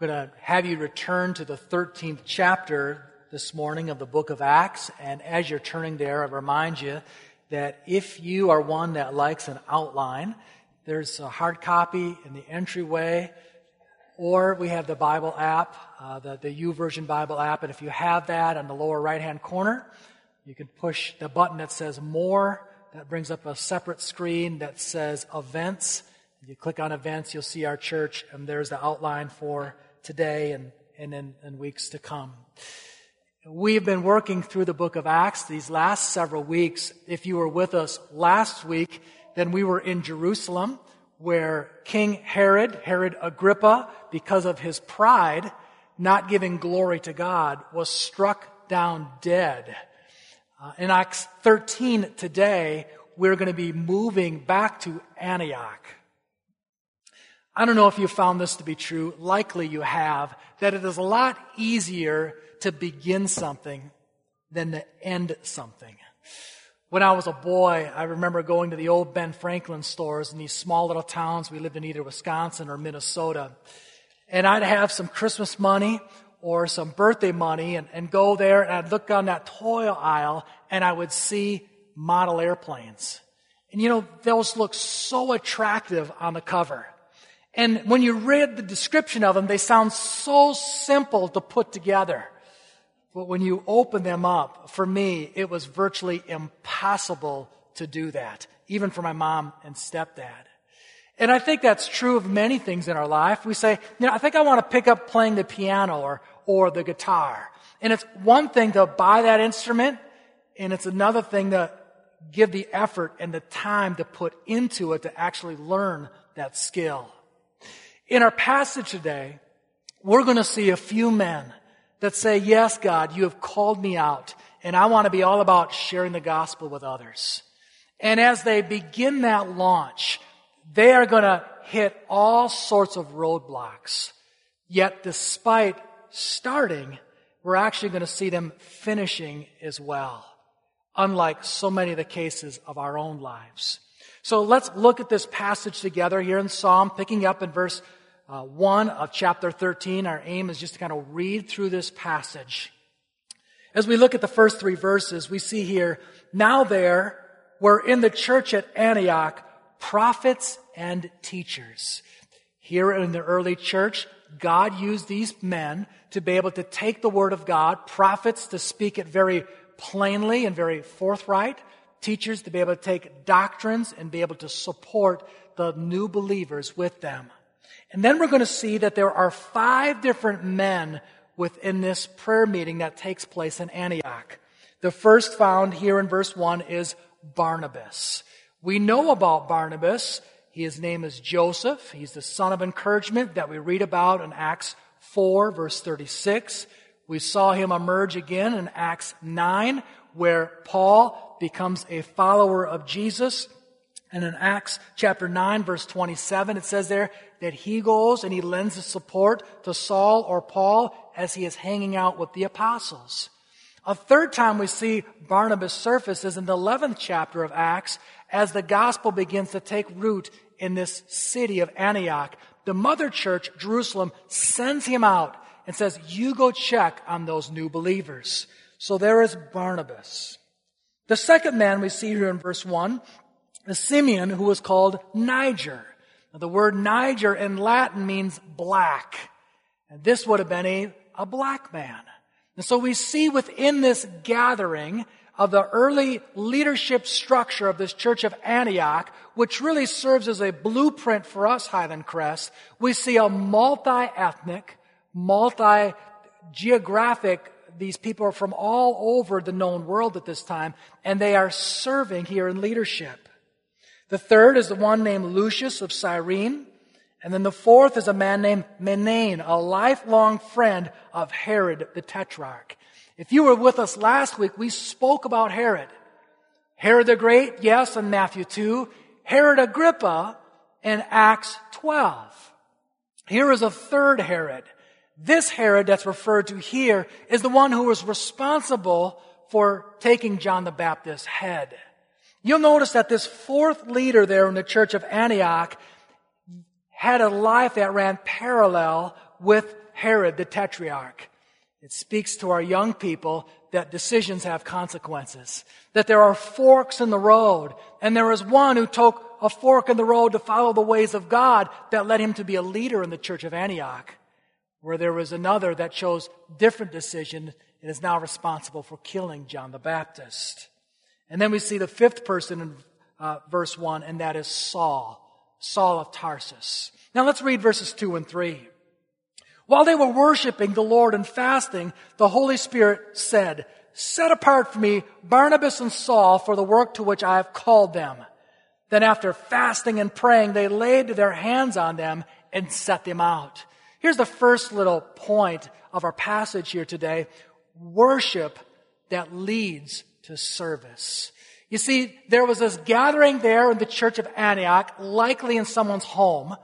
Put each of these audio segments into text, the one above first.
I'm going to have you return to the 13th chapter this morning of the book of Acts. And as you're turning there, I remind you that if you are one that likes an outline, there's a hard copy in the entryway, or we have the Bible app, uh, the, the YouVersion Bible app. And if you have that on the lower right hand corner, you can push the button that says More. That brings up a separate screen that says Events. You click on Events, you'll see our church, and there's the outline for today and, and in, weeks to come. We've been working through the book of Acts these last several weeks. If you were with us last week, then we were in Jerusalem where King Herod, Herod Agrippa, because of his pride, not giving glory to God, was struck down dead. Uh, in Acts 13 today, we're going to be moving back to Antioch. I don't know if you found this to be true. Likely you have. That it is a lot easier to begin something than to end something. When I was a boy, I remember going to the old Ben Franklin stores in these small little towns. We lived in either Wisconsin or Minnesota. And I'd have some Christmas money or some birthday money and, and go there and I'd look down that toy aisle and I would see model airplanes. And you know, those look so attractive on the cover. And when you read the description of them, they sound so simple to put together. But when you open them up, for me, it was virtually impossible to do that, even for my mom and stepdad. And I think that's true of many things in our life. We say, you know, I think I want to pick up playing the piano or, or the guitar. And it's one thing to buy that instrument, and it's another thing to give the effort and the time to put into it to actually learn that skill. In our passage today, we're going to see a few men that say, yes, God, you have called me out and I want to be all about sharing the gospel with others. And as they begin that launch, they are going to hit all sorts of roadblocks. Yet despite starting, we're actually going to see them finishing as well. Unlike so many of the cases of our own lives. So let's look at this passage together here in Psalm, picking up in verse uh, 1 of chapter 13. Our aim is just to kind of read through this passage. As we look at the first three verses, we see here, now there were in the church at Antioch prophets and teachers. Here in the early church, God used these men to be able to take the word of God, prophets to speak it very plainly and very forthright, teachers to be able to take doctrines and be able to support the new believers with them. And then we're going to see that there are five different men within this prayer meeting that takes place in Antioch. The first found here in verse 1 is Barnabas. We know about Barnabas. His name is Joseph. He's the son of encouragement that we read about in Acts 4, verse 36. We saw him emerge again in Acts 9, where Paul becomes a follower of Jesus. And in Acts chapter 9, verse 27, it says there that he goes and he lends his support to Saul or Paul as he is hanging out with the apostles. A third time we see Barnabas surfaces in the 11th chapter of Acts as the gospel begins to take root in this city of Antioch. The mother church, Jerusalem, sends him out and says, you go check on those new believers. So there is Barnabas. The second man we see here in verse 1 is Simeon, who was called Niger. Now, the word Niger in Latin means black. And this would have been a, a black man. And so we see within this gathering of the early leadership structure of this church of Antioch, which really serves as a blueprint for us, Highland Crest, we see a multi-ethnic, multi-geographic these people are from all over the known world at this time, and they are serving here in leadership. The third is the one named Lucius of Cyrene. And then the fourth is a man named Manaen, a lifelong friend of Herod the Tetrarch. If you were with us last week, we spoke about Herod. Herod the Great, yes, in Matthew 2. Herod Agrippa in Acts 12. Here is a third Herod. This Herod that's referred to here is the one who was responsible for taking John the Baptist's head. You'll notice that this fourth leader there in the church of Antioch had a life that ran parallel with Herod the Tetrarch. It speaks to our young people that decisions have consequences, that there are forks in the road, and there is one who took a fork in the road to follow the ways of God that led him to be a leader in the church of Antioch, where there was another that chose different decision and is now responsible for killing John the Baptist. And then we see the fifth person in uh, verse 1, and that is Saul, Saul of Tarsus. Now let's read verses 2 and 3. While they were worshiping the Lord and fasting, the Holy Spirit said, Set apart for me Barnabas and Saul for the work to which I have called them. Then after fasting and praying, they laid their hands on them and set them out. Here's the first little point of our passage here today. Worship that leads to service. You see, there was this gathering there in the church of Antioch, likely in someone's home,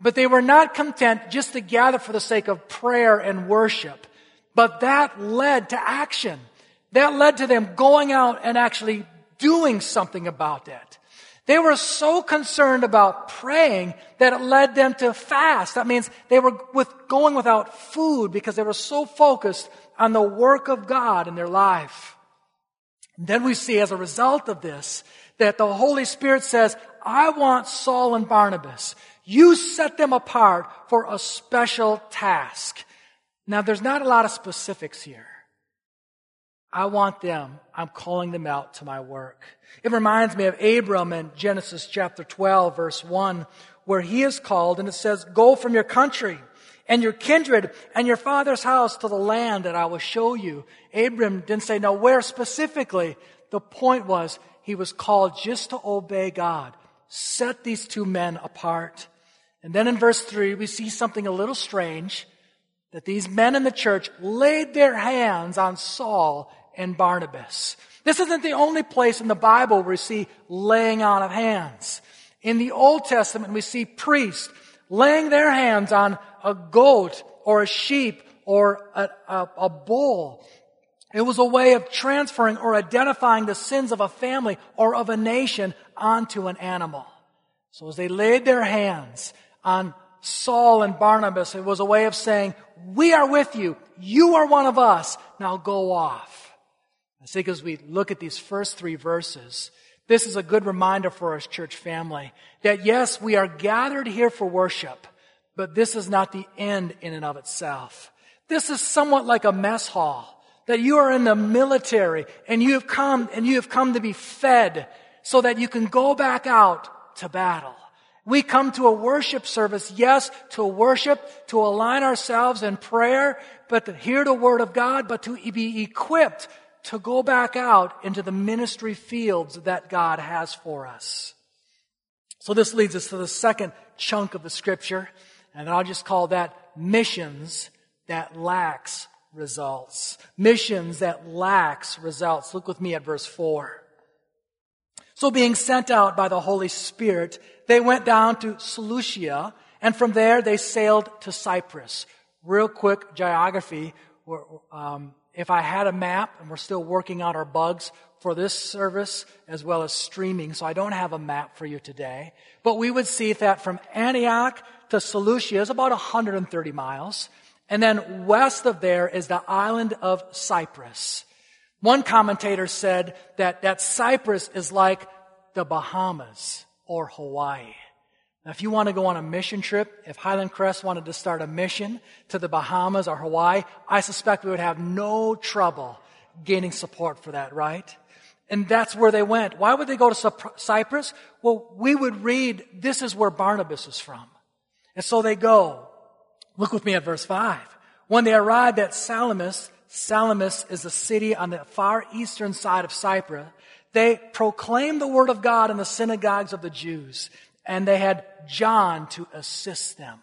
but they were not content just to gather for the sake of prayer and worship. But that led to action. That led to them going out and actually doing something about it. They were so concerned about praying that it led them to fast. That means they were with going without food because they were so focused on the work of God in their life. And then we see as a result of this that the Holy Spirit says, I want Saul and Barnabas. You set them apart for a special task. Now there's not a lot of specifics here. I want them. I'm calling them out to my work. It reminds me of Abram in Genesis chapter 12 verse 1 where he is called and it says, go from your country and your kindred and your father's house to the land that I will show you. Abram didn't say, no, where specifically? The point was he was called just to obey God. Set these two men apart. And then in verse 3, we see something a little strange that these men in the church laid their hands on Saul and Barnabas. This isn't the only place in the Bible where we see laying on of hands. In the Old Testament, we see priests laying their hands on a goat or a sheep or a, a, a bull. It was a way of transferring or identifying the sins of a family or of a nation onto an animal. So as they laid their hands on Saul and Barnabas, it was a way of saying, we are with you. You are one of us. Now go off. I think as we look at these first three verses, this is a good reminder for us, church family, that yes, we are gathered here for worship, but this is not the end in and of itself. This is somewhat like a mess hall, that you are in the military and you have come and you have come to be fed so that you can go back out to battle. We come to a worship service, yes, to worship, to align ourselves in prayer, but to hear the word of God, but to be equipped to go back out into the ministry fields that God has for us. So this leads us to the second chunk of the scripture, and I'll just call that missions that lacks results. Missions that lacks results. Look with me at verse 4. So being sent out by the Holy Spirit, they went down to Seleucia, and from there they sailed to Cyprus. Real quick geography. Um, if I had a map, and we're still working out our bugs for this service as well as streaming, so I don't have a map for you today, but we would see that from Antioch to Seleucia is about 130 miles. And then west of there is the island of Cyprus. One commentator said that, that Cyprus is like the Bahamas or Hawaii. Now, if you want to go on a mission trip, if Highland Crest wanted to start a mission to the Bahamas or Hawaii, I suspect we would have no trouble gaining support for that, right? And that's where they went. Why would they go to Cyprus? Well, we would read, this is where Barnabas is from. And so they go. Look with me at verse 5. When they arrived at Salamis, Salamis is a city on the far eastern side of Cyprus, they proclaimed the word of God in the synagogues of the Jews and they had John to assist them.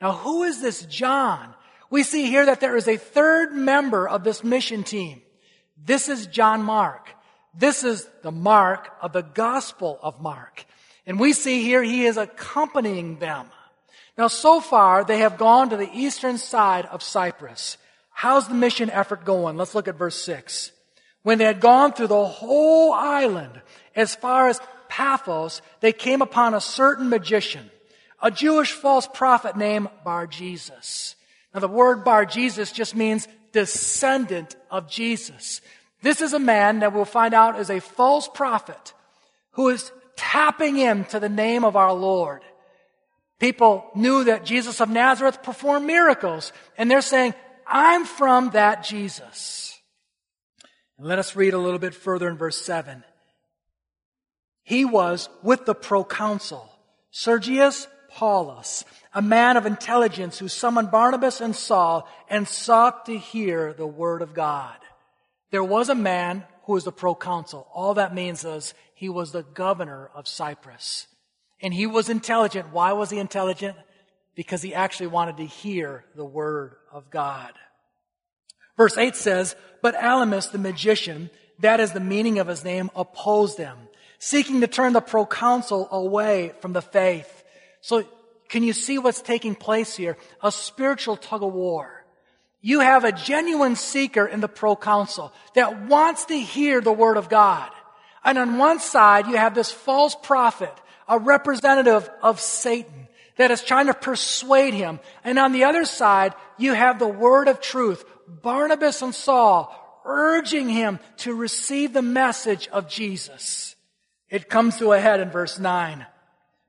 Now, who is this John? We see here that there is a third member of this mission team. This is John Mark. This is the Mark of the Gospel of Mark. And we see here he is accompanying them. Now, so far, they have gone to the eastern side of Cyprus. How's the mission effort going? Let's look at verse 6. When they had gone through the whole island, as far as Paphos, they came upon a certain magician, a Jewish false prophet named Bar Jesus. Now, the word bar Jesus just means descendant of Jesus. This is a man that we'll find out is a false prophet who is tapping into the name of our Lord. People knew that Jesus of Nazareth performed miracles, and they're saying, I'm from that Jesus. And let us read a little bit further in verse 7. He was with the proconsul, Sergius Paulus, a man of intelligence who summoned Barnabas and Saul and sought to hear the word of God. There was a man who was the proconsul. All that means is he was the governor of Cyprus. And he was intelligent. Why was he intelligent? Because he actually wanted to hear the word of God. Verse 8 says, But Elymas the magician, that is the meaning of his name, opposed them, seeking to turn the proconsul away from the faith. So can you see what's taking place here? A spiritual tug of war. You have a genuine seeker in the proconsul that wants to hear the word of God. And on one side, you have this false prophet, a representative of Satan that is trying to persuade him. And on the other side, you have the word of truth, Barnabas and Saul urging him to receive the message of Jesus. It comes to a head in verse 9.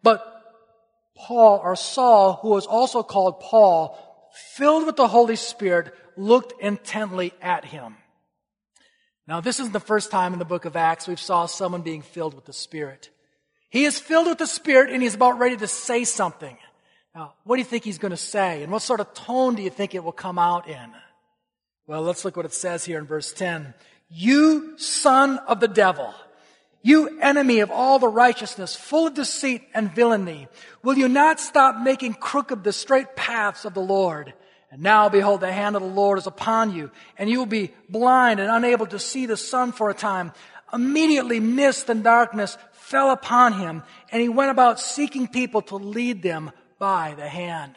But Paul, or Saul, who was also called Paul, filled with the Holy Spirit, looked intently at him. Now, this isn't the first time in the book of Acts we've saw someone being filled with the Spirit. He is filled with the Spirit and he's about ready to say something. Now, what do you think he's going to say? And what sort of tone do you think it will come out in? Well, let's look what it says here in verse 10. You son of the devil, you enemy of all the righteousness, full of deceit and villainy, will you not stop making crooked the straight paths of the Lord? And now behold, the hand of the Lord is upon you, and you will be blind and unable to see the sun for a time. Immediately mist and darkness fell upon him, and he went about seeking people to lead them by the hand.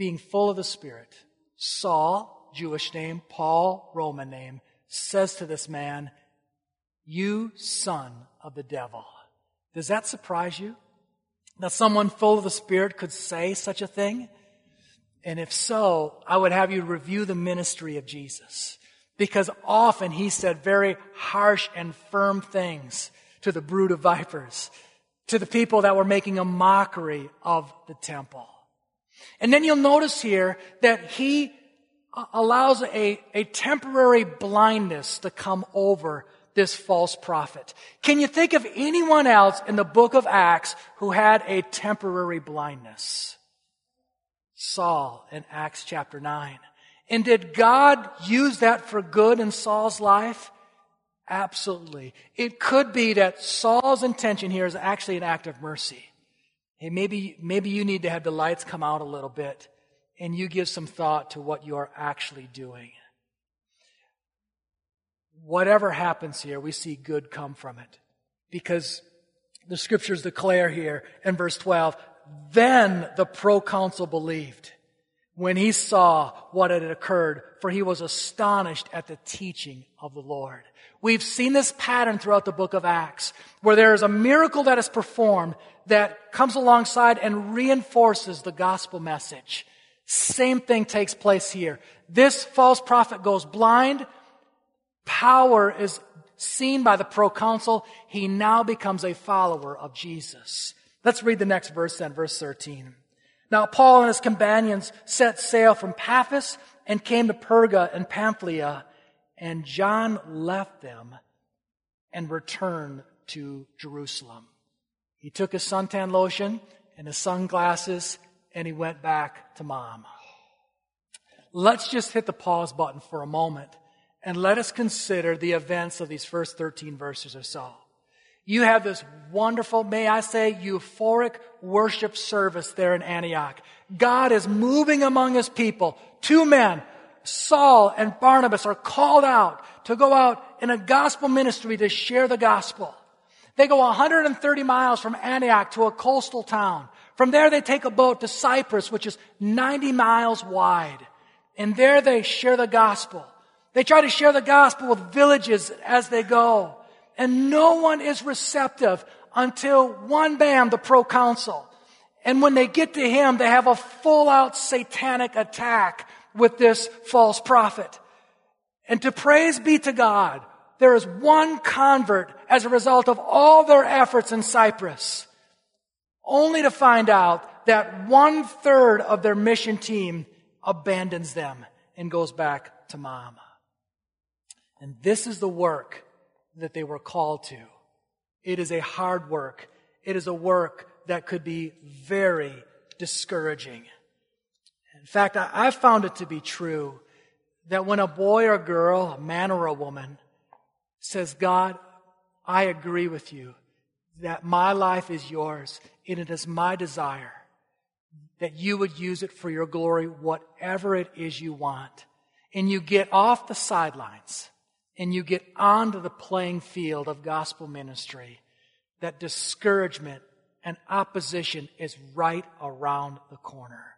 being full of the Spirit, Saul, Jewish name, Paul, Roman name, says to this man, You son of the devil. Does that surprise you? That someone full of the Spirit could say such a thing? And if so, I would have you review the ministry of Jesus. Because often he said very harsh and firm things to the brood of vipers, to the people that were making a mockery of the temple. And then you'll notice here that he uh, allows a, a temporary blindness to come over this false prophet. Can you think of anyone else in the book of Acts who had a temporary blindness? Saul in Acts chapter 9. And did God use that for good in Saul's life? Absolutely. It could be that Saul's intention here is actually an act of mercy. Hey, maybe, maybe you need to have the lights come out a little bit and you give some thought to what you are actually doing. Whatever happens here, we see good come from it. Because the scriptures declare here in verse 12, then the proconsul believed when he saw what had occurred, for he was astonished at the teaching of the Lord. We've seen this pattern throughout the book of Acts, where there is a miracle that is performed that comes alongside and reinforces the gospel message. Same thing takes place here. This false prophet goes blind. Power is seen by the proconsul. He now becomes a follower of Jesus. Let's read the next verse then, verse 13. Now Paul and his companions set sail from Paphos and came to Perga and Pamphylia and John left them and returned to Jerusalem. He took his suntan lotion and his sunglasses and he went back to mom. Let's just hit the pause button for a moment and let us consider the events of these first 13 verses or so. You have this wonderful, may I say, euphoric worship service there in Antioch. God is moving among his people. Two men Saul and Barnabas are called out to go out in a gospel ministry to share the gospel. They go 130 miles from Antioch to a coastal town. From there they take a boat to Cyprus, which is 90 miles wide. And there they share the gospel. They try to share the gospel with villages as they go. And no one is receptive until one bam, the proconsul. And when they get to him, they have a full out satanic attack with this false prophet. And to praise be to God, there is one convert as a result of all their efforts in Cyprus, only to find out that one third of their mission team abandons them and goes back to mom. And this is the work that they were called to. It is a hard work. It is a work that could be very discouraging. In fact, I've found it to be true that when a boy or girl, a man or a woman, says, God, I agree with you that my life is yours and it is my desire that you would use it for your glory, whatever it is you want. And you get off the sidelines and you get onto the playing field of gospel ministry, that discouragement and opposition is right around the corner.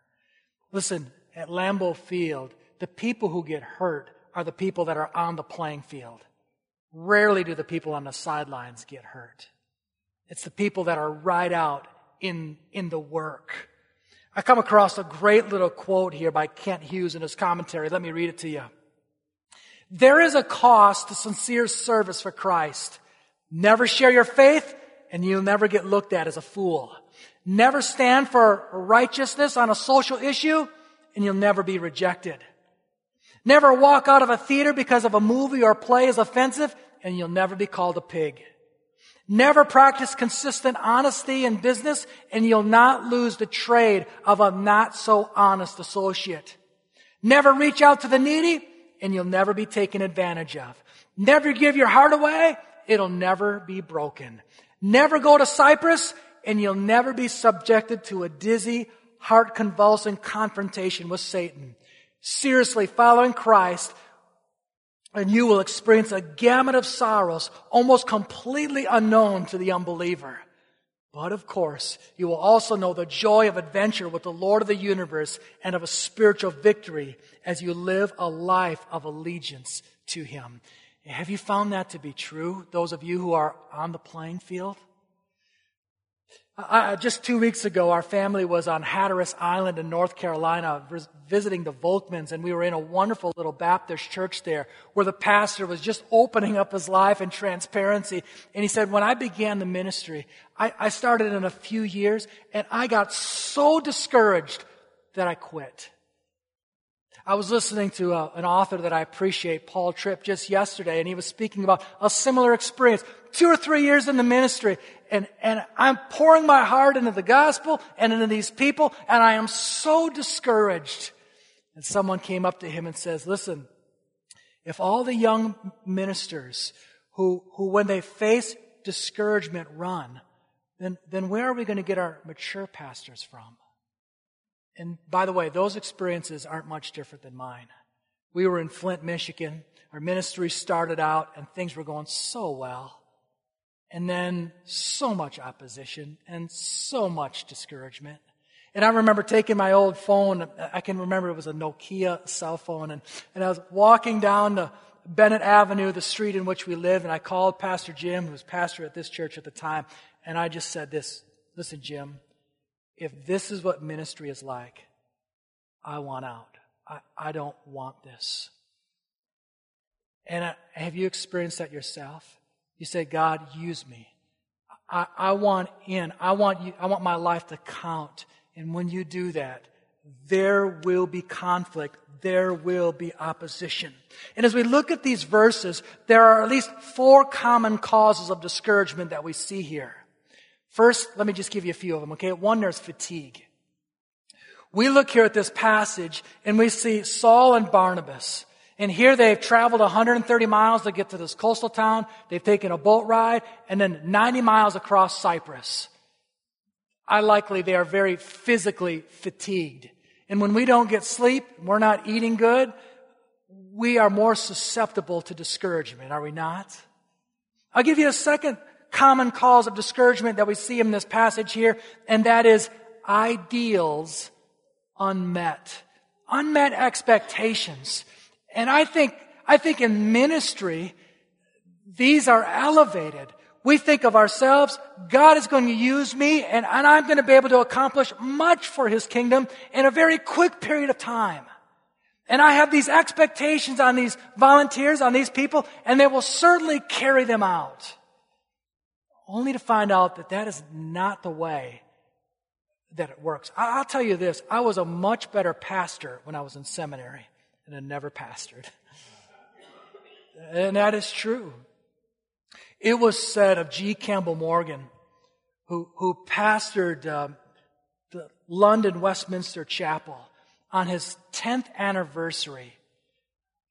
Listen, at Lambeau Field, the people who get hurt are the people that are on the playing field. Rarely do the people on the sidelines get hurt. It's the people that are right out in, in the work. I come across a great little quote here by Kent Hughes in his commentary. Let me read it to you. There is a cost to sincere service for Christ. Never share your faith and you'll never get looked at as a fool. Never stand for righteousness on a social issue and you'll never be rejected. Never walk out of a theater because of a movie or play is offensive and you'll never be called a pig. Never practice consistent honesty in business and you'll not lose the trade of a not so honest associate. Never reach out to the needy and you'll never be taken advantage of. Never give your heart away. It'll never be broken. Never go to Cyprus and you'll never be subjected to a dizzy, heart convulsing confrontation with Satan. Seriously, following Christ and you will experience a gamut of sorrows almost completely unknown to the unbeliever. But of course, you will also know the joy of adventure with the Lord of the universe and of a spiritual victory as you live a life of allegiance to Him. Have you found that to be true? Those of you who are on the playing field? I, just two weeks ago, our family was on Hatteras Island in North Carolina visiting the Volkmans, and we were in a wonderful little Baptist church there where the pastor was just opening up his life and transparency. And he said, When I began the ministry, I, I started in a few years, and I got so discouraged that I quit. I was listening to a, uh, an author that I appreciate, Paul Tripp, just yesterday, and he was speaking about a similar experience. Two or three years in the ministry, and, and I'm pouring my heart into the gospel and into these people, and I am so discouraged. And someone came up to him and says, listen, if all the young ministers who, who when they face discouragement run, then, then where are we going to get our mature pastors from? And by the way, those experiences aren't much different than mine. We were in Flint, Michigan. Our ministry started out and things were going so well. And then so much opposition and so much discouragement. And I remember taking my old phone. I can remember it was a Nokia cell phone. And, and I was walking down the Bennett Avenue, the street in which we live. And I called Pastor Jim, who was pastor at this church at the time. And I just said this, listen, Jim, if this is what ministry is like, I want out. I, I don't want this. And I, have you experienced that yourself? You say, God, use me. I, I want in. I want you, I want my life to count. And when you do that, there will be conflict. There will be opposition. And as we look at these verses, there are at least four common causes of discouragement that we see here. First, let me just give you a few of them, okay? One, there's fatigue. We look here at this passage and we see Saul and Barnabas. And here they've traveled 130 miles to get to this coastal town. They've taken a boat ride and then 90 miles across Cyprus. I likely they are very physically fatigued. And when we don't get sleep, we're not eating good, we are more susceptible to discouragement, are we not? I'll give you a second common cause of discouragement that we see in this passage here, and that is ideals unmet. Unmet expectations. And I think, I think in ministry, these are elevated we think of ourselves, God is going to use me and, and I'm going to be able to accomplish much for His kingdom in a very quick period of time. And I have these expectations on these volunteers, on these people, and they will certainly carry them out. Only to find out that that is not the way that it works. I'll tell you this, I was a much better pastor when I was in seminary and I never pastored. And that is true. It was said of G. Campbell Morgan, who, who pastored uh, the London Westminster Chapel on his 10th anniversary.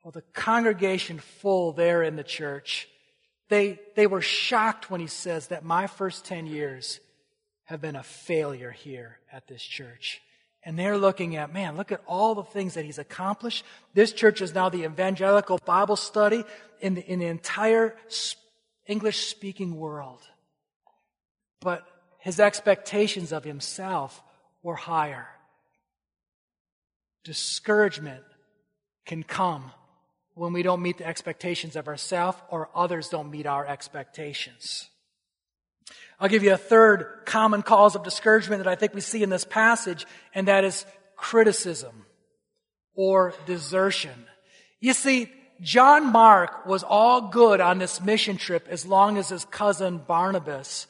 Well, the congregation full there in the church, they, they were shocked when he says that my first 10 years have been a failure here at this church. And they're looking at, man, look at all the things that he's accomplished. This church is now the evangelical Bible study in the, in the entire English speaking world. But his expectations of himself were higher. Discouragement can come when we don't meet the expectations of ourselves or others don't meet our expectations. I'll give you a third common cause of discouragement that I think we see in this passage, and that is criticism or desertion. You see, John Mark was all good on this mission trip as long as his cousin Barnabas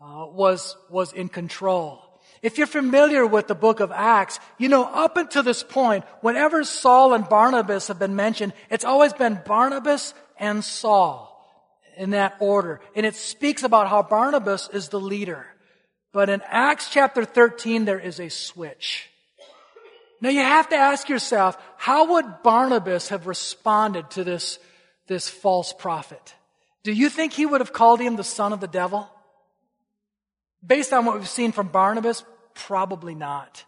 uh, was, was in control. If you're familiar with the book of Acts, you know, up until this point, whenever Saul and Barnabas have been mentioned, it's always been Barnabas and Saul in that order. And it speaks about how Barnabas is the leader. But in Acts chapter 13, there is a switch. Now you have to ask yourself, how would Barnabas have responded to this, this false prophet? Do you think he would have called him the son of the devil? Based on what we've seen from Barnabas, probably not.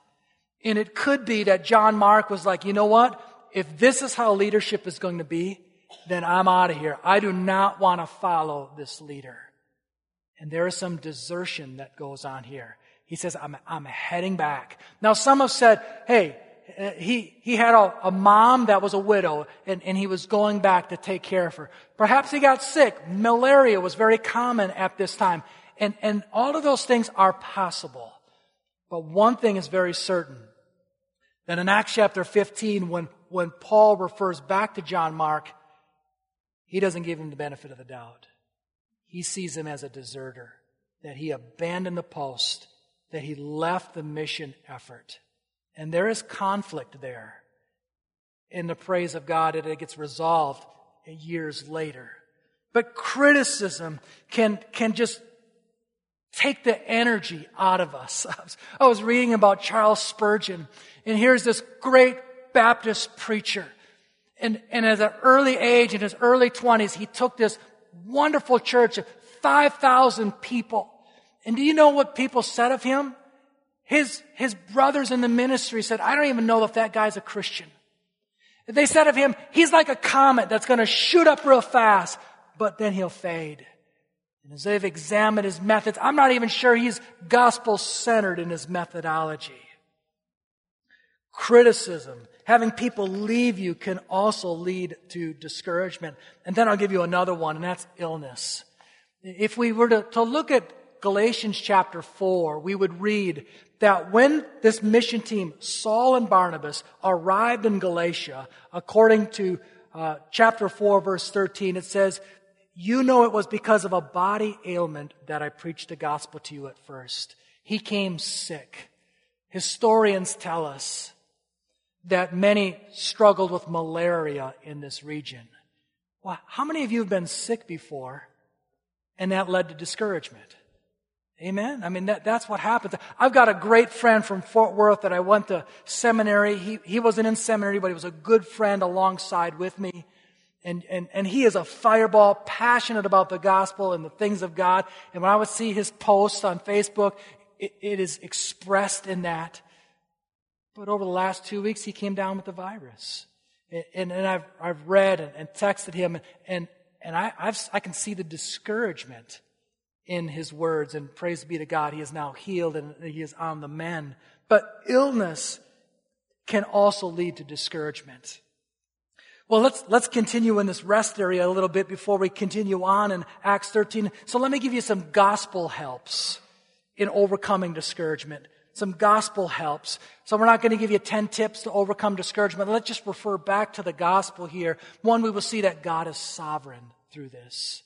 And it could be that John Mark was like, you know what? If this is how leadership is going to be, then I'm out of here. I do not want to follow this leader. And there is some desertion that goes on here. He says, I'm, I'm heading back. Now, some have said, hey, he, he had a, a mom that was a widow and, and he was going back to take care of her. Perhaps he got sick. Malaria was very common at this time. And, and all of those things are possible. But one thing is very certain. That in Acts chapter 15, when, when Paul refers back to John Mark, he doesn't give him the benefit of the doubt. He sees him as a deserter, that he abandoned the post, that he left the mission effort. And there is conflict there in the praise of God, and it gets resolved years later. But criticism can, can just take the energy out of us. I was reading about Charles Spurgeon, and here's this great Baptist preacher and, and at an early age, in his early 20s, he took this wonderful church of 5,000 people. And do you know what people said of him? His, his brothers in the ministry said, I don't even know if that guy's a Christian. They said of him, he's like a comet that's going to shoot up real fast, but then he'll fade. And as they've examined his methods, I'm not even sure he's gospel centered in his methodology. Criticism having people leave you can also lead to discouragement. And then I'll give you another one, and that's illness. If we were to, to look at Galatians chapter 4, we would read that when this mission team, Saul and Barnabas, arrived in Galatia, according to uh, chapter 4, verse 13, it says, You know it was because of a body ailment that I preached the gospel to you at first. He came sick. Historians tell us that many struggled with malaria in this region. Well, how many of you have been sick before and that led to discouragement? Amen. I mean, that, that's what happens. I've got a great friend from Fort Worth that I went to seminary. He, he wasn't in seminary, but he was a good friend alongside with me. And, and, and he is a fireball, passionate about the gospel and the things of God. And when I would see his posts on Facebook, it, it is expressed in that. But over the last two weeks, he came down with the virus. And, and I've, I've read and, and texted him, and, and I, I've, I can see the discouragement in his words. And praise be to God, he is now healed and he is on the mend. But illness can also lead to discouragement. Well, let's, let's continue in this rest area a little bit before we continue on in Acts 13. So let me give you some gospel helps in overcoming discouragement. Some gospel helps. So we're not going to give you 10 tips to overcome discouragement. Let's just refer back to the gospel here. One, we will see that God is sovereign through this.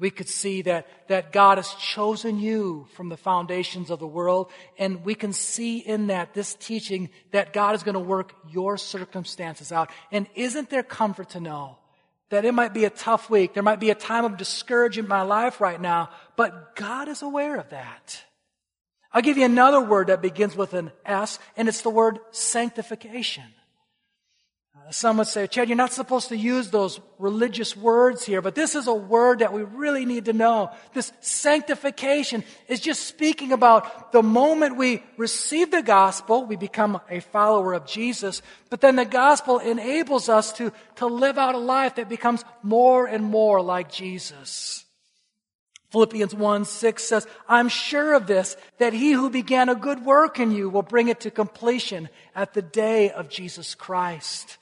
We could see that, that God has chosen you from the foundations of the world, and we can see in that, this teaching, that God is going to work your circumstances out. And isn't there comfort to know that it might be a tough week, there might be a time of discouragement in my life right now, but God is aware of that. I'll give you another word that begins with an S, and it's the word sanctification. Some would say, Chad, you're not supposed to use those religious words here, but this is a word that we really need to know. This sanctification is just speaking about the moment we receive the gospel, we become a follower of Jesus, but then the gospel enables us to, to live out a life that becomes more and more like Jesus. Philippians 1 6 says, I'm sure of this, that he who began a good work in you will bring it to completion at the day of Jesus Christ.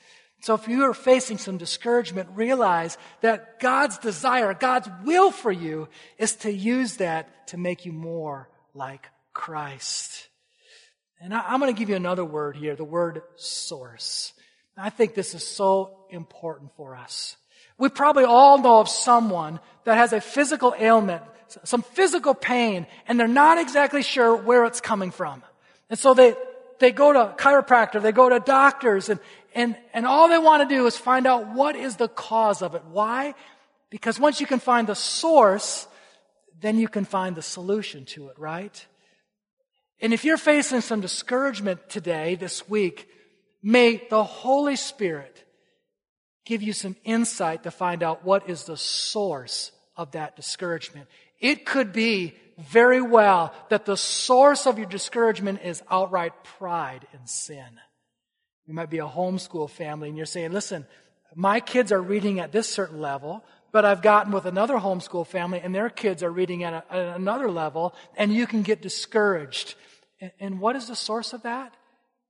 So if you are facing some discouragement, realize that God's desire, God's will for you is to use that to make you more like Christ. And I, am going to give you another word here, the word source. I think this is so important for us. We probably all know of someone that has a physical ailment, some physical pain, and they're not exactly sure where it's coming from. And so they, they go to chiropractor, they go to doctors, and, and, and all they want to do is find out what is the cause of it. Why? Because once you can find the source, then you can find the solution to it, right? And if you're facing some discouragement today, this week, may the Holy Spirit give you some insight to find out what is the source of that discouragement. It could be very well that the source of your discouragement is outright pride and sin. You might be a homeschool family and you're saying, listen, my kids are reading at this certain level, but I've gotten with another homeschool family and their kids are reading at, a, at another level and you can get discouraged. And, and what is the source of that?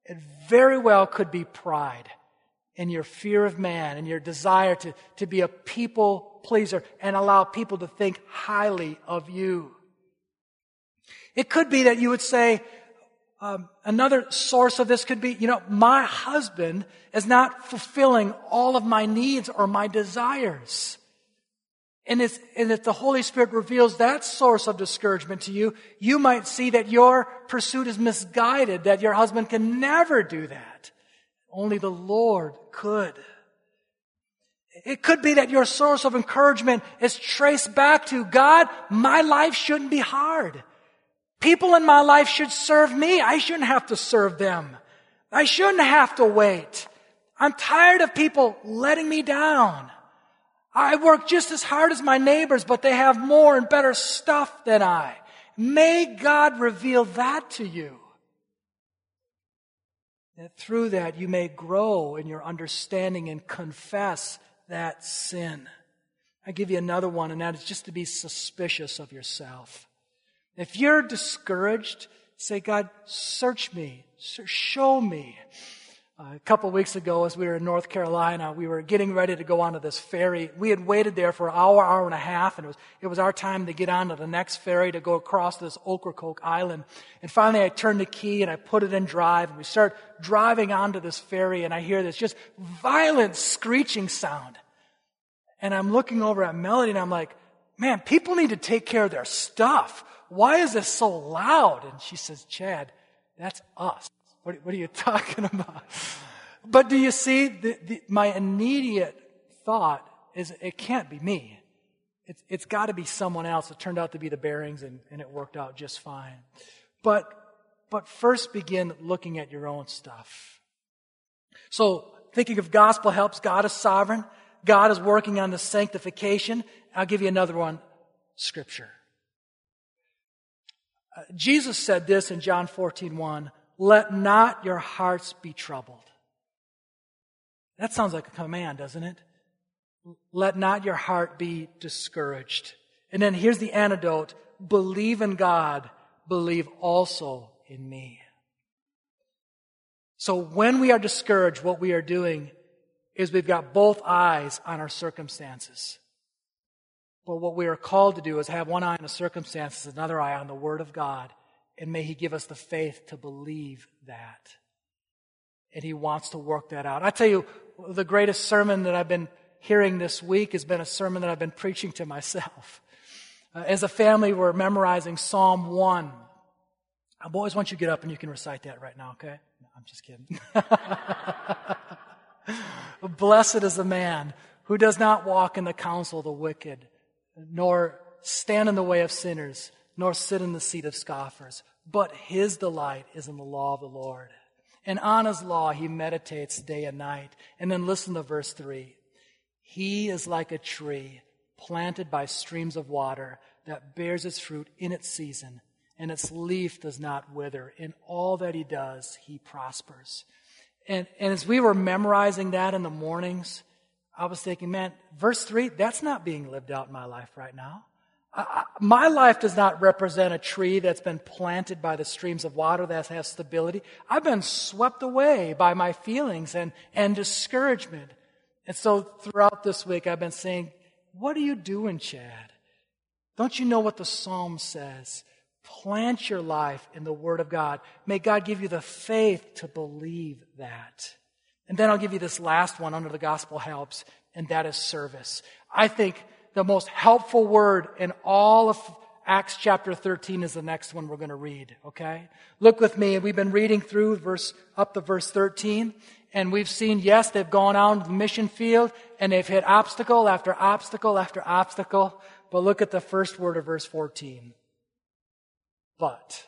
It very well could be pride and your fear of man and your desire to, to be a people pleaser and allow people to think highly of you. It could be that you would say, um, another source of this could be, you know, my husband is not fulfilling all of my needs or my desires. And, and if the Holy Spirit reveals that source of discouragement to you, you might see that your pursuit is misguided, that your husband can never do that. Only the Lord could. It could be that your source of encouragement is traced back to God, my life shouldn't be hard. People in my life should serve me. I shouldn't have to serve them. I shouldn't have to wait. I'm tired of people letting me down. I work just as hard as my neighbors, but they have more and better stuff than I. May God reveal that to you. That through that you may grow in your understanding and confess that sin. I give you another one, and that is just to be suspicious of yourself. If you're discouraged, say, God, search me, show me. A couple weeks ago, as we were in North Carolina, we were getting ready to go onto this ferry. We had waited there for an hour, hour and a half, and it was, it was our time to get onto the next ferry to go across this Ocracoke Island. And finally, I turned the key and I put it in drive, and we start driving onto this ferry, and I hear this just violent screeching sound. And I'm looking over at Melody, and I'm like, man, people need to take care of their stuff why is this so loud? And she says, Chad, that's us. What, what are you talking about? But do you see, the, the, my immediate thought is it can't be me. It's, it's got to be someone else. It turned out to be the bearings and, and it worked out just fine. But, but first begin looking at your own stuff. So thinking of gospel helps. God is sovereign. God is working on the sanctification. I'll give you another one, scripture. Uh, Jesus said this in John 14, 1, let not your hearts be troubled. That sounds like a command, doesn't it? Let not your heart be discouraged. And then here's the antidote. Believe in God. Believe also in me. So when we are discouraged, what we are doing is we've got both eyes on our circumstances. But what we are called to do is have one eye on the circumstances, another eye on the Word of God, and may He give us the faith to believe that. And He wants to work that out. I tell you, the greatest sermon that I've been hearing this week has been a sermon that I've been preaching to myself. Uh, as a family, we're memorizing Psalm 1. Uh, boys, why don't you get up and you can recite that right now, okay? No, I'm just kidding. Blessed is the man who does not walk in the counsel of the wicked, nor stand in the way of sinners, nor sit in the seat of scoffers, but his delight is in the law of the Lord. And on his law he meditates day and night. And then listen to verse 3. He is like a tree planted by streams of water that bears its fruit in its season, and its leaf does not wither. In all that he does, he prospers. And, and as we were memorizing that in the mornings, I was thinking, man, verse 3, that's not being lived out in my life right now. I, my life does not represent a tree that's been planted by the streams of water that has stability. I've been swept away by my feelings and, and discouragement. And so throughout this week, I've been saying, What are you doing, Chad? Don't you know what the psalm says? Plant your life in the Word of God. May God give you the faith to believe that. And then I'll give you this last one under the gospel helps, and that is service. I think the most helpful word in all of Acts chapter 13 is the next one we're going to read, okay? Look with me. We've been reading through verse, up to verse 13, and we've seen, yes, they've gone out the mission field, and they've hit obstacle after obstacle after obstacle, but look at the first word of verse 14. But.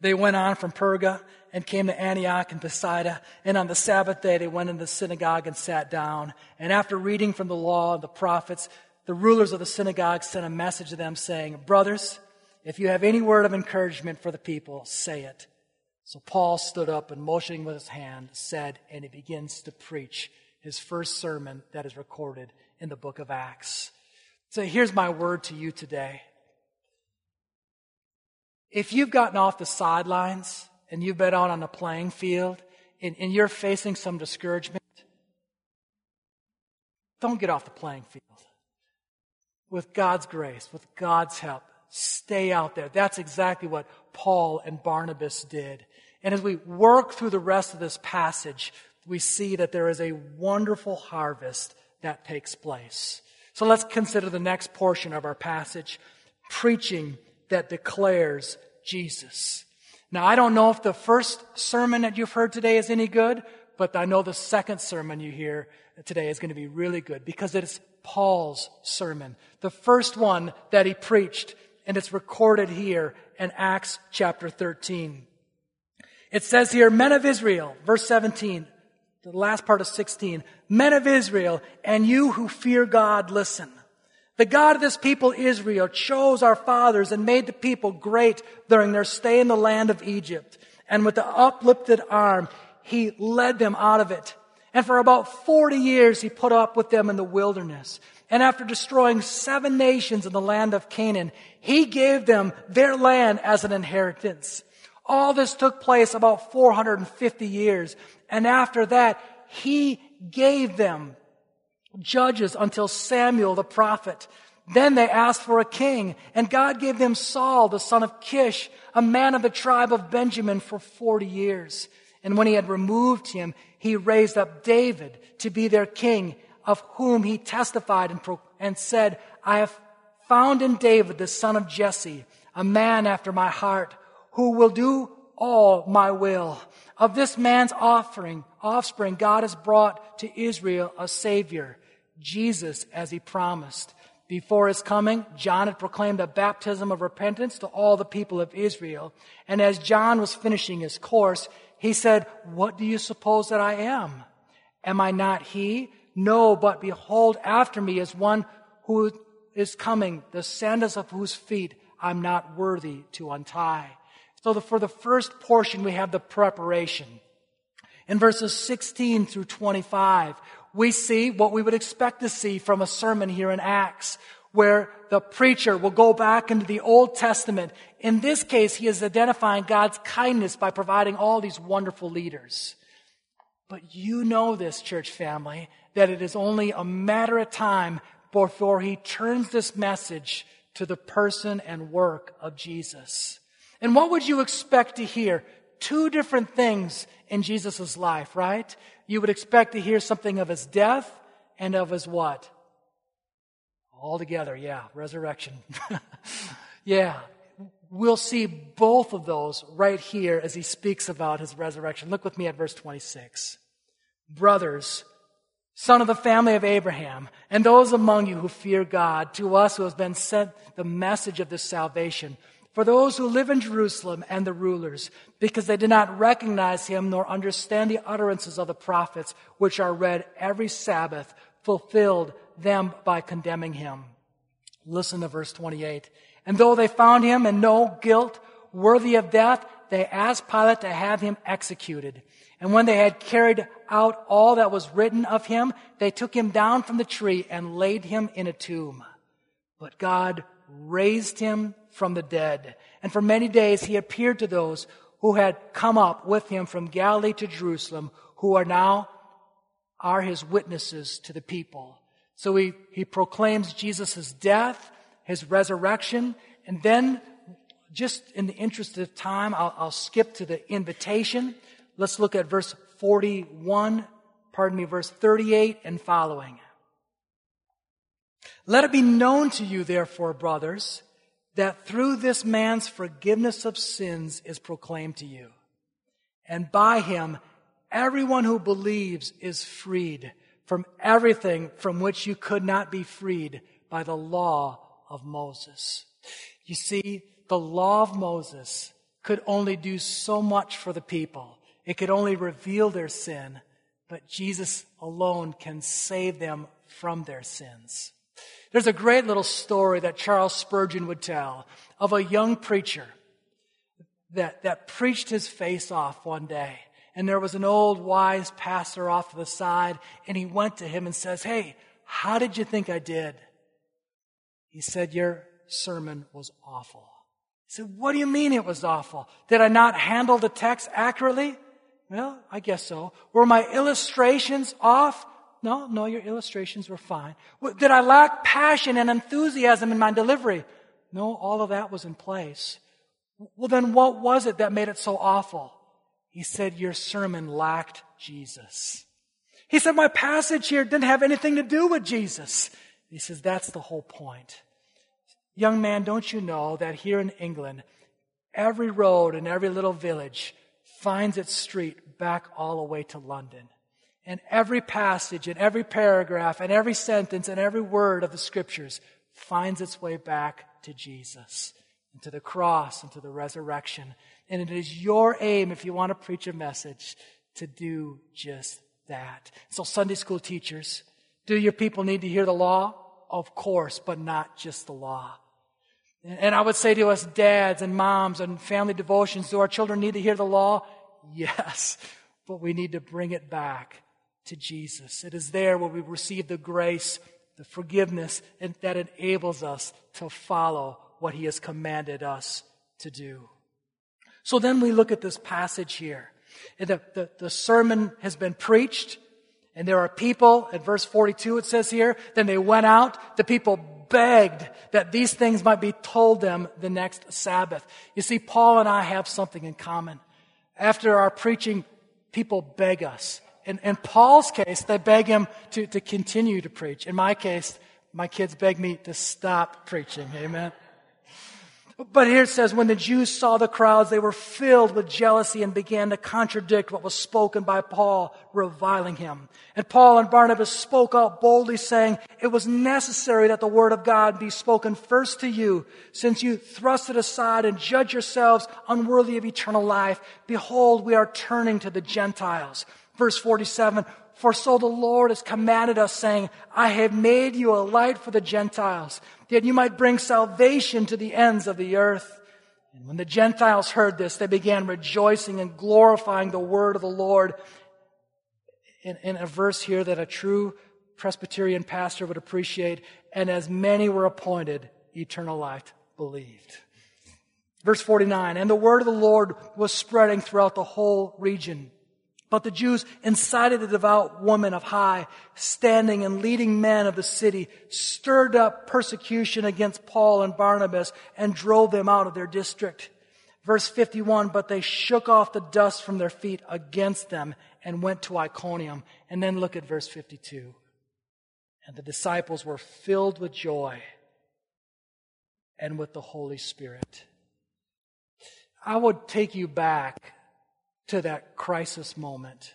They went on from Perga and came to Antioch and Pisidia. And on the Sabbath day, they went into the synagogue and sat down. And after reading from the law and the prophets, the rulers of the synagogue sent a message to them saying, Brothers, if you have any word of encouragement for the people, say it. So Paul stood up and motioning with his hand said, and he begins to preach his first sermon that is recorded in the book of Acts. So here's my word to you today. If you've gotten off the sidelines and you've been out on the playing field and, and you're facing some discouragement, don't get off the playing field. With God's grace, with God's help, stay out there. That's exactly what Paul and Barnabas did. And as we work through the rest of this passage, we see that there is a wonderful harvest that takes place. So let's consider the next portion of our passage preaching that declares Jesus. Now, I don't know if the first sermon that you've heard today is any good, but I know the second sermon you hear today is going to be really good because it's Paul's sermon, the first one that he preached, and it's recorded here in Acts chapter 13. It says here, men of Israel, verse 17, the last part of 16, men of Israel, and you who fear God, listen. The God of this people, Israel, chose our fathers and made the people great during their stay in the land of Egypt. And with the uplifted arm, he led them out of it. And for about 40 years, he put up with them in the wilderness. And after destroying seven nations in the land of Canaan, he gave them their land as an inheritance. All this took place about 450 years. And after that, he gave them judges until Samuel the prophet. Then they asked for a king, and God gave them Saul, the son of Kish, a man of the tribe of Benjamin, for 40 years. And when he had removed him, he raised up David to be their king, of whom he testified and, pro- and said, I have found in David, the son of Jesse, a man after my heart, who will do all my will. Of this man's offering, offspring, God has brought to Israel a savior Jesus as he promised. Before his coming, John had proclaimed a baptism of repentance to all the people of Israel. And as John was finishing his course, he said, What do you suppose that I am? Am I not he? No, but behold, after me is one who is coming, the sandals of whose feet I'm not worthy to untie. So the, for the first portion, we have the preparation. In verses 16 through 25, we see what we would expect to see from a sermon here in Acts, where the preacher will go back into the Old Testament. In this case, he is identifying God's kindness by providing all these wonderful leaders. But you know this, church family, that it is only a matter of time before he turns this message to the person and work of Jesus. And what would you expect to hear? Two different things in Jesus' life, right? You would expect to hear something of his death and of his what? All together, yeah, resurrection. yeah, we'll see both of those right here as he speaks about his resurrection. Look with me at verse 26. Brothers, son of the family of Abraham, and those among you who fear God, to us who has been sent the message of this salvation, for those who live in Jerusalem and the rulers, because they did not recognize him nor understand the utterances of the prophets, which are read every Sabbath, fulfilled them by condemning him. Listen to verse 28. And though they found him in no guilt worthy of death, they asked Pilate to have him executed. And when they had carried out all that was written of him, they took him down from the tree and laid him in a tomb. But God raised him from the dead. And for many days he appeared to those who had come up with him from Galilee to Jerusalem, who are now are his witnesses to the people. So he, he proclaims Jesus' death, his resurrection, and then just in the interest of time, I'll, I'll skip to the invitation. Let's look at verse 41, pardon me, verse 38 and following. Let it be known to you, therefore, brothers, that through this man's forgiveness of sins is proclaimed to you. And by him, everyone who believes is freed from everything from which you could not be freed by the law of Moses. You see, the law of Moses could only do so much for the people. It could only reveal their sin, but Jesus alone can save them from their sins. There's a great little story that Charles Spurgeon would tell of a young preacher that, that preached his face off one day. And there was an old wise pastor off to the side, and he went to him and says, Hey, how did you think I did? He said, Your sermon was awful. He said, What do you mean it was awful? Did I not handle the text accurately? Well, I guess so. Were my illustrations off? No, no, your illustrations were fine. Did I lack passion and enthusiasm in my delivery? No, all of that was in place. Well, then what was it that made it so awful? He said, Your sermon lacked Jesus. He said, My passage here didn't have anything to do with Jesus. He says, That's the whole point. Young man, don't you know that here in England, every road and every little village finds its street back all the way to London? And every passage and every paragraph and every sentence and every word of the scriptures finds its way back to Jesus and to the cross and to the resurrection. And it is your aim, if you want to preach a message, to do just that. So, Sunday school teachers, do your people need to hear the law? Of course, but not just the law. And I would say to us dads and moms and family devotions, do our children need to hear the law? Yes, but we need to bring it back to Jesus. It is there where we receive the grace, the forgiveness, and that enables us to follow what He has commanded us to do. So then we look at this passage here. The, the, the sermon has been preached, and there are people, at verse 42 it says here, then they went out, the people begged that these things might be told them the next Sabbath. You see, Paul and I have something in common. After our preaching, people beg us in, in Paul's case, they beg him to, to continue to preach. In my case, my kids beg me to stop preaching. Amen. But here it says, when the Jews saw the crowds, they were filled with jealousy and began to contradict what was spoken by Paul, reviling him. And Paul and Barnabas spoke out boldly, saying, It was necessary that the word of God be spoken first to you, since you thrust it aside and judge yourselves unworthy of eternal life. Behold, we are turning to the Gentiles. Verse 47, for so the Lord has commanded us, saying, I have made you a light for the Gentiles, that you might bring salvation to the ends of the earth. And when the Gentiles heard this, they began rejoicing and glorifying the word of the Lord. In, in a verse here that a true Presbyterian pastor would appreciate, and as many were appointed, eternal life believed. Verse 49, and the word of the Lord was spreading throughout the whole region. But the Jews incited the devout women of high standing and leading men of the city, stirred up persecution against Paul and Barnabas, and drove them out of their district. Verse 51, but they shook off the dust from their feet against them and went to Iconium. And then look at verse 52. And the disciples were filled with joy and with the Holy Spirit. I would take you back to that crisis moment.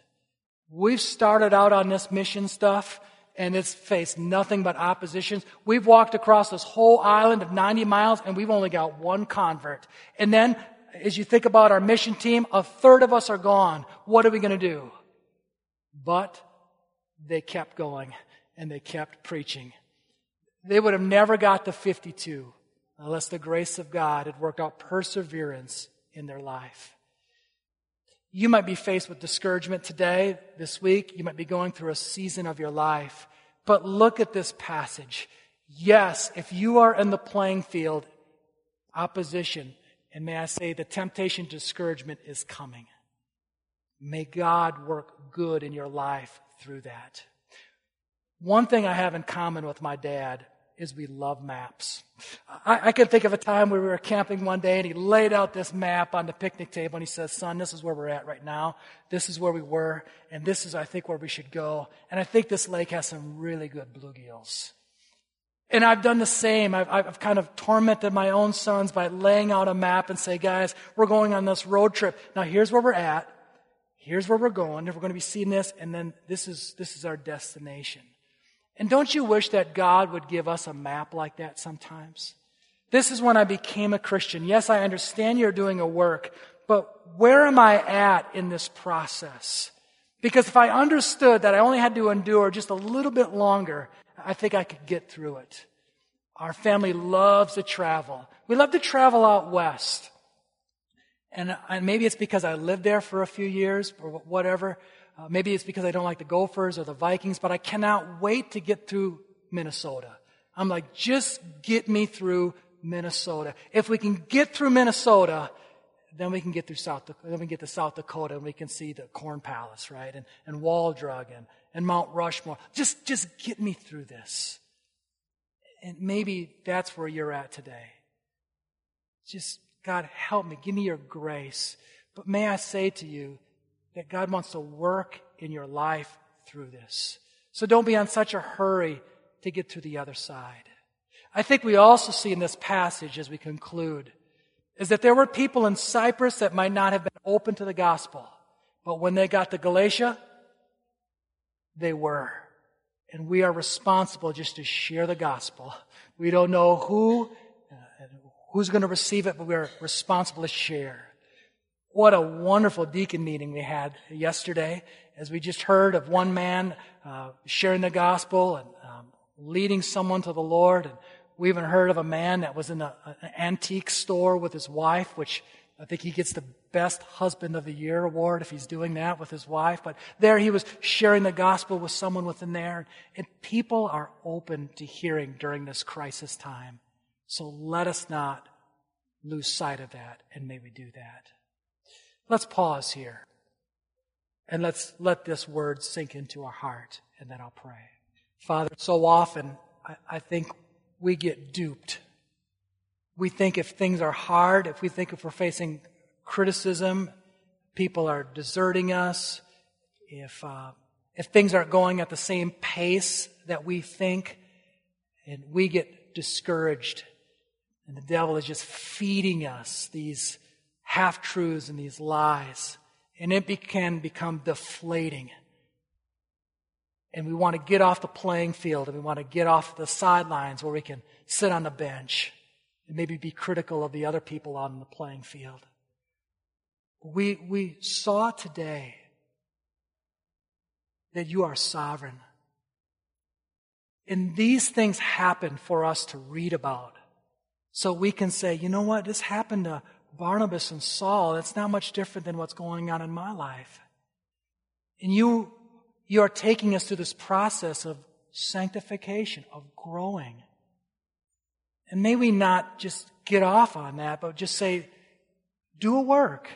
We've started out on this mission stuff and it's faced nothing but oppositions. We've walked across this whole island of 90 miles and we've only got one convert. And then as you think about our mission team, a third of us are gone. What are we going to do? But they kept going and they kept preaching. They would have never got to 52 unless the grace of God had worked out perseverance in their life. You might be faced with discouragement today, this week. You might be going through a season of your life. But look at this passage. Yes, if you are in the playing field, opposition, and may I say the temptation discouragement is coming. May God work good in your life through that. One thing I have in common with my dad is we love maps. I, I, can think of a time where we were camping one day and he laid out this map on the picnic table and he says, son, this is where we're at right now. This is where we were and this is, I think, where we should go. And I think this lake has some really good bluegills. And I've done the same. I've, I've kind of tormented my own sons by laying out a map and say, guys, we're going on this road trip. Now here's where we're at. Here's where we're going. We're going to be seeing this and then this is, this is our destination. And don't you wish that God would give us a map like that sometimes? This is when I became a Christian. Yes, I understand you're doing a work, but where am I at in this process? Because if I understood that I only had to endure just a little bit longer, I think I could get through it. Our family loves to travel. We love to travel out west. And, maybe it's because I lived there for a few years or whatever. Uh, maybe it's because I don't like the Gophers or the Vikings, but I cannot wait to get through Minnesota. I'm like, just get me through Minnesota. If we can get through Minnesota, then we can get through South, then we can get to South Dakota and we can see the Corn Palace, right? And, and Wall Drug and, and Mount Rushmore. Just, just get me through this. And maybe that's where you're at today. Just, God, help me. Give me your grace. But may I say to you, that God wants to work in your life through this. So don't be on such a hurry to get to the other side. I think we also see in this passage as we conclude is that there were people in Cyprus that might not have been open to the gospel, but when they got to Galatia, they were. And we are responsible just to share the gospel. We don't know who, uh, who's going to receive it, but we are responsible to share. What a wonderful deacon meeting we had yesterday as we just heard of one man uh, sharing the gospel and um, leading someone to the Lord. And we even heard of a man that was in a, an antique store with his wife, which I think he gets the best husband of the year award if he's doing that with his wife. But there he was sharing the gospel with someone within there. And people are open to hearing during this crisis time. So let us not lose sight of that, and may we do that. Let's pause here and let's let this word sink into our heart, and then I'll pray. Father, so often I, I think we get duped. We think if things are hard, if we think if we're facing criticism, people are deserting us, if, uh, if things aren't going at the same pace that we think, and we get discouraged, and the devil is just feeding us these half truths and these lies. And it can become deflating. And we want to get off the playing field and we want to get off the sidelines where we can sit on the bench and maybe be critical of the other people on the playing field. We, we saw today that you are sovereign. And these things happen for us to read about. So we can say, you know what? This happened to Barnabas and Saul, it's not much different than what's going on in my life. And you, you are taking us through this process of sanctification, of growing. And may we not just get off on that, but just say, do a work.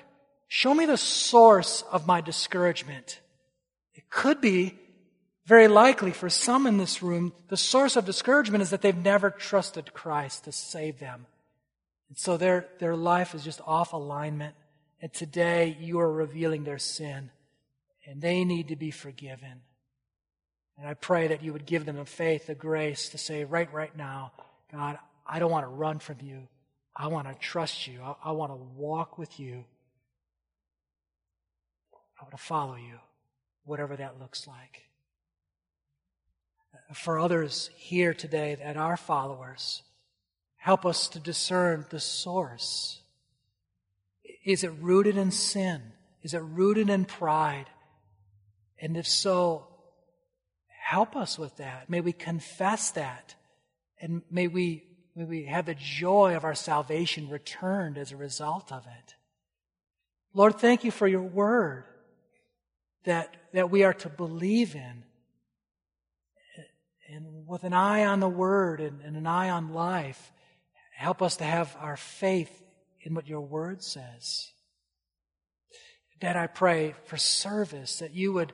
Show me the source of my discouragement. It could be very likely for some in this room, the source of discouragement is that they've never trusted Christ to save them. And so their, their life is just off alignment. And today you are revealing their sin and they need to be forgiven. And I pray that you would give them the faith, the grace to say right, right now, God, I don't want to run from you. I want to trust you. I, I want to walk with you. I want to follow you, whatever that looks like. For others here today that are followers, help us to discern the source. Is it rooted in sin? Is it rooted in pride? And if so, help us with that. May we confess that. And may we, may we have the joy of our salvation returned as a result of it. Lord, thank you for your word that, that we are to believe in. And with an eye on the word and, and an eye on life, help us to have our faith in what your word says. Dad, I pray for service that you would,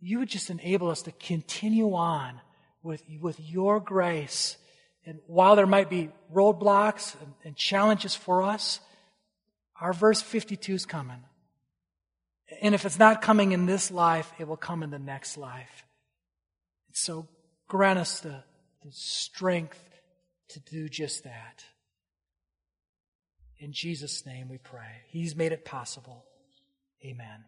you would just enable us to continue on with, with your grace. And while there might be roadblocks and, and challenges for us, our verse 52 is coming. And if it's not coming in this life, it will come in the next life. And so grant us the, the strength to do just that. In Jesus' name we pray. He's made it possible. Amen.